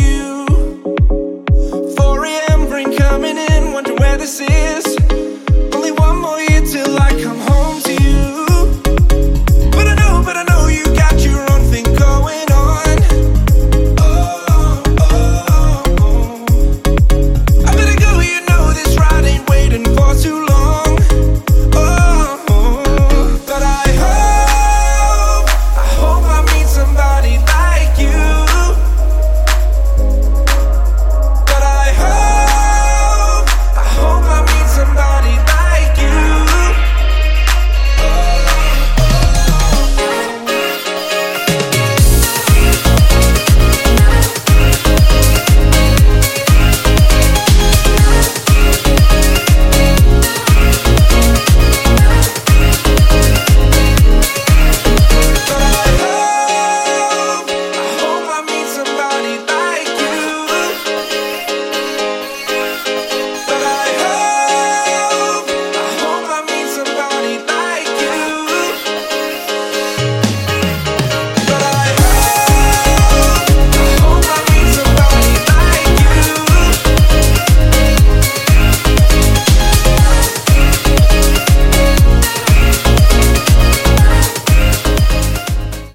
you. 4 a.m. rain coming in, wonder where this is.